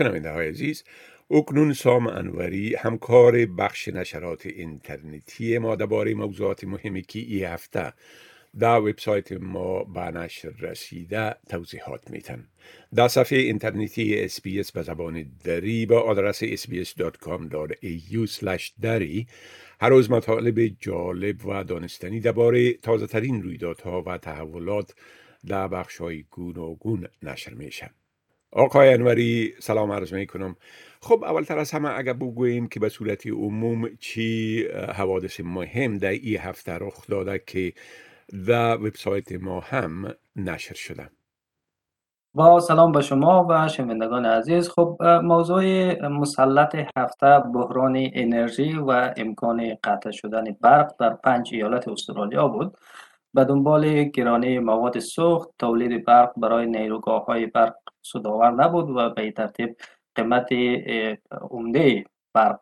شنونده های عزیز. اکنون سام انوری همکار بخش نشرات اینترنتی ما درباره موضوعات مهمی که ای هفته در وبسایت ما به نشر رسیده توضیحات میتن در صفحه اینترنتی اسپیس به زبان دری با آدرس sbs.com.au دری هر روز مطالب جالب و دانستنی درباره تازه ترین رویدادها و تحولات در بخش های گون نشر میشن. آقای انوری سلام عرض می کنم خب اولتر از همه اگر بگوییم که به صورت عموم چی حوادث مهم در این هفته رخ داده که در وبسایت ما هم نشر شده. با سلام به شما و شنوندگان عزیز. خب موضوع مسلط هفته بحران انرژی و امکان قطع شدن برق در پنج ایالت استرالیا بود. به دنبال گرانی مواد سوخت تولید برق برای نیروگاه های برق سودآور نبود و به ترتیب قیمت عمده برق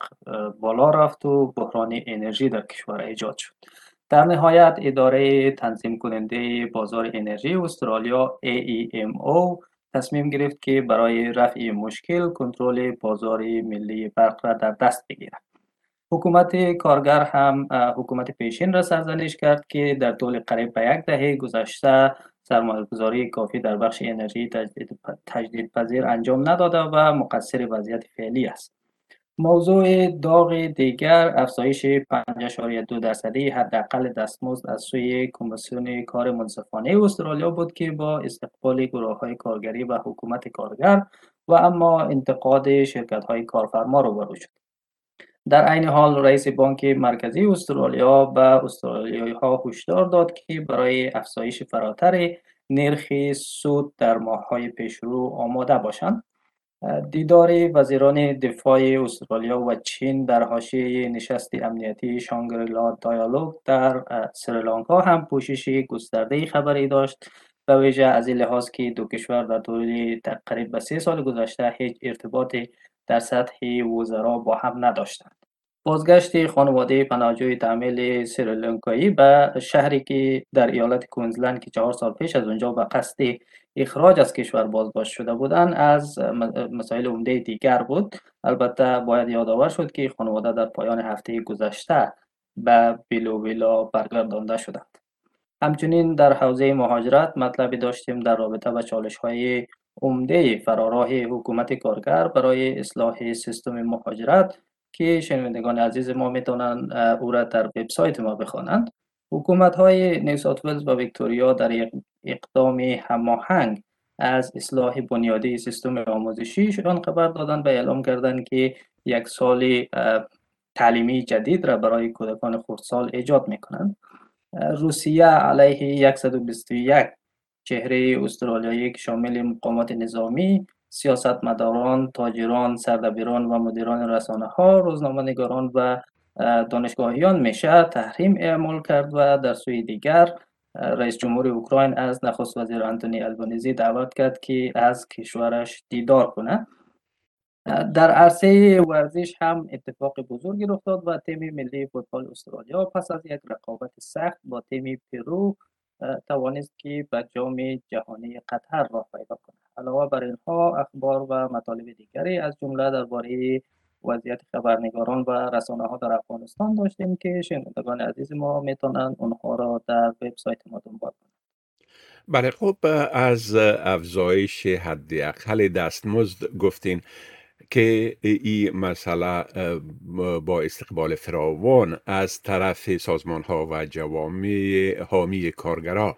بالا رفت و بحران انرژی در کشور ایجاد شد. در نهایت اداره تنظیم کننده بازار انرژی استرالیا AEMO تصمیم گرفت که برای رفع مشکل کنترل بازار ملی برق را در دست بگیرد. حکومت کارگر هم حکومت پیشین را سرزنش کرد که در طول قریب به یک دهه گذشته سرمایه گذاری کافی در بخش انرژی تجدید پذیر انجام نداده و مقصر وضعیت فعلی است. موضوع داغ دیگر افزایش 5.2 درصدی حداقل دستمزد از سوی کمیسیون کار منصفانه استرالیا بود که با استقبال گروه های کارگری و حکومت کارگر و اما انتقاد شرکت های کارفرما روبرو شد. در عین حال رئیس بانک مرکزی استرالیا به استرالیایی ها هشدار داد که برای افزایش فراتر نرخ سود در ماه های پیشرو آماده باشند. دیدار وزیران دفاع استرالیا و چین در حاشیه نشست امنیتی شانگریلا دایالوگ در سریلانکا هم پوشش گسترده خبری داشت. به ویژه از این لحاظ که دو کشور در طول تقریبا به سه سال گذشته هیچ ارتباط در سطح وزرا با هم نداشتند. بازگشت خانواده پناهجوی تعمیل سریلانکایی به شهری که در ایالت کوینزلند که چهار سال پیش از اونجا به قصد اخراج از کشور بازداشت شده بودند از مسائل عمده دیگر بود. البته باید یادآور شد که خانواده در پایان هفته گذشته به بیلو بیلا برگردانده شدند. همچنین در حوزه مهاجرت مطلبی داشتیم در رابطه با چالش های عمده فراراه حکومت کارگر برای اصلاح سیستم مهاجرت که شنوندگان عزیز ما می‌تونن او را در وبسایت ما بخوانند. حکومت های نیوسات ولز و ویکتوریا در اقدام هماهنگ از اصلاح بنیادی سیستم آموزشی شدن خبر دادن و اعلام کردند که یک سال تعلیمی جدید را برای کودکان خردسال ایجاد می‌کنند. روسیه علیه 121 چهره استرالیایی که شامل مقامات نظامی سیاستمداران، تاجران، سردبیران و مدیران رسانه ها، روزنامه نگاران و دانشگاهیان میشه تحریم اعمال کرد و در سوی دیگر رئیس جمهور اوکراین از نخست وزیر انتونی البانیزی دعوت کرد که از کشورش دیدار کنه. در عرصه ورزش هم اتفاق بزرگی رخ داد و تیم ملی فوتبال استرالیا پس از یک رقابت سخت با تیم پرو توانست که به جام جهانی قطر راه پیدا کند. علاوه بر اینها اخبار و مطالب دیگری از جمله درباره وضعیت خبرنگاران و رسانه ها در افغانستان داشتیم که شنوندگان عزیز ما می‌تونن اونها را در وبسایت ما دنبال کنند. بله خب از افزایش حداقل دستمزد گفتین. که این مسئله با استقبال فراوان از طرف سازمان ها و جوامع حامی کارگرا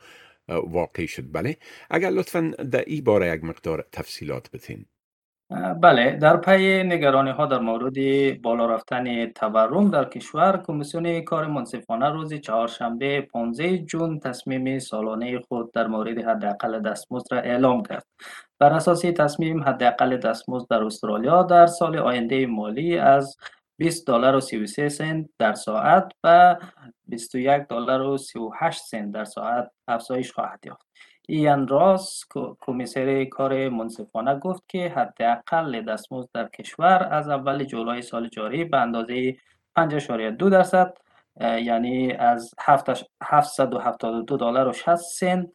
واقع شد. بله؟ اگر لطفا در این باره یک مقدار تفصیلات بتین بله در پی نگرانی ها در مورد بالا رفتن تورم در کشور کمیسیون کار منصفانه روز چهارشنبه 15 جون تصمیم سالانه خود در مورد حداقل دستمزد را اعلام کرد. بر اساس تصمیم حداقل دستمزد در استرالیا در سال آینده مالی از 20 دلار و 33 سنت در ساعت و 21 دلار و 38 سنت در ساعت افزایش خواهد یافت. ایان راس کمیسر کار منصفانه گفت که حداقل دستمزد در کشور از اول جولای سال جاری به اندازه 5.2 درصد یعنی از 772 دلار و 60 سنت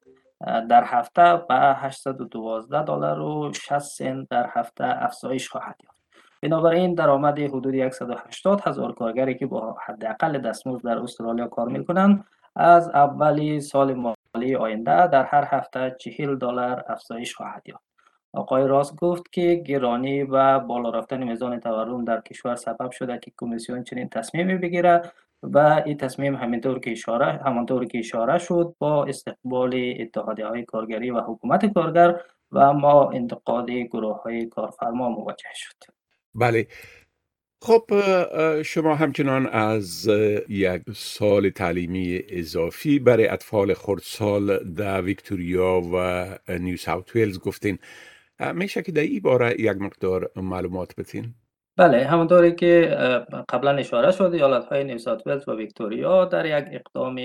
در هفته به 812 دلار و 60 سنت در هفته افزایش خواهد یافت. بنابراین درآمد حدود 180 هزار کارگری که با حداقل دستمزد در استرالیا کار می‌کنند از اولی سال مالی آینده در هر هفته 40 دلار افزایش خواهد یافت. آقای راست گفت که گرانی و بالا رفتن میزان تورم در کشور سبب شده که کمیسیون چنین تصمیمی بگیره و این تصمیم همینطور که اشاره همانطور که اشاره شد با استقبال اتحادیه های کارگری و حکومت کارگر و ما انتقاد گروه های کارفرما مواجه شد. بله. خب شما همچنان از یک سال تعلیمی اضافی برای اطفال خردسال در ویکتوریا و نیو ساوت ویلز گفتین میشه که در این باره یک مقدار معلومات بتین؟ بله همونطوری که قبلا اشاره شد ایالت های نیوسات ولز و ویکتوریا در یک اقدام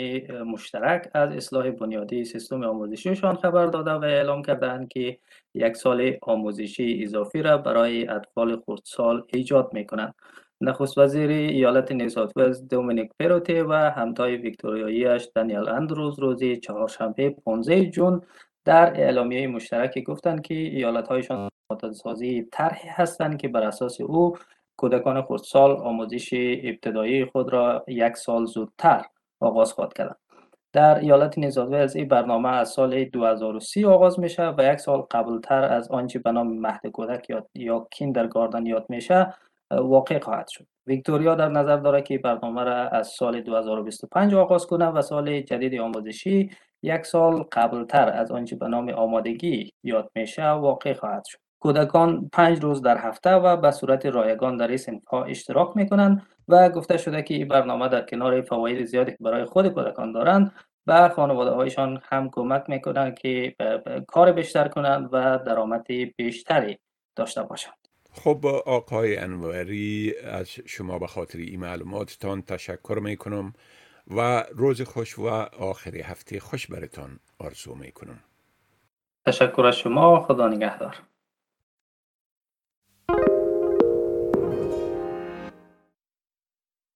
مشترک از اصلاح بنیادی سیستم آموزشیشان خبر داده و اعلام کردند که یک سال آموزشی اضافی را برای اطفال خردسال ایجاد می کنند. نخست وزیر ایالت نیوسات ولز دومینیک پروتی و همتای ویکتوریاییش دانیل اندروز روزی چهارشنبه 15 جون در اعلامیه مشترک گفتند که ایالت هایشان سازی طرحی هستند که بر اساس او کودکان خردسال آموزش ابتدایی خود را یک سال زودتر آغاز خواهد کردند در ایالت نیوزاد از این برنامه از سال 2030 آغاز میشه و یک سال قبلتر از آنچه به نام مهد کودک یا, یا کیندرگاردن یاد میشه واقع خواهد شد. ویکتوریا در نظر دارد که برنامه را از سال 2025 آغاز کنه و سال جدید آموزشی یک سال قبلتر از آنچه به نام آمادگی یاد میشه واقع خواهد شد. کودکان پنج روز در هفته و به صورت رایگان در این ها اشتراک می کنند و گفته شده که این برنامه در کنار فواید زیادی برای خود کودکان دارند و خانواده هایشان هم کمک می کنند که کار بیشتر کنند و درآمد بیشتری داشته باشند. خب آقای انوری از شما به خاطر این معلوماتتان تشکر می کنم و روز خوش و آخر هفته خوش برتان آرزو می کنم تشکر از شما. خدا نگهدار.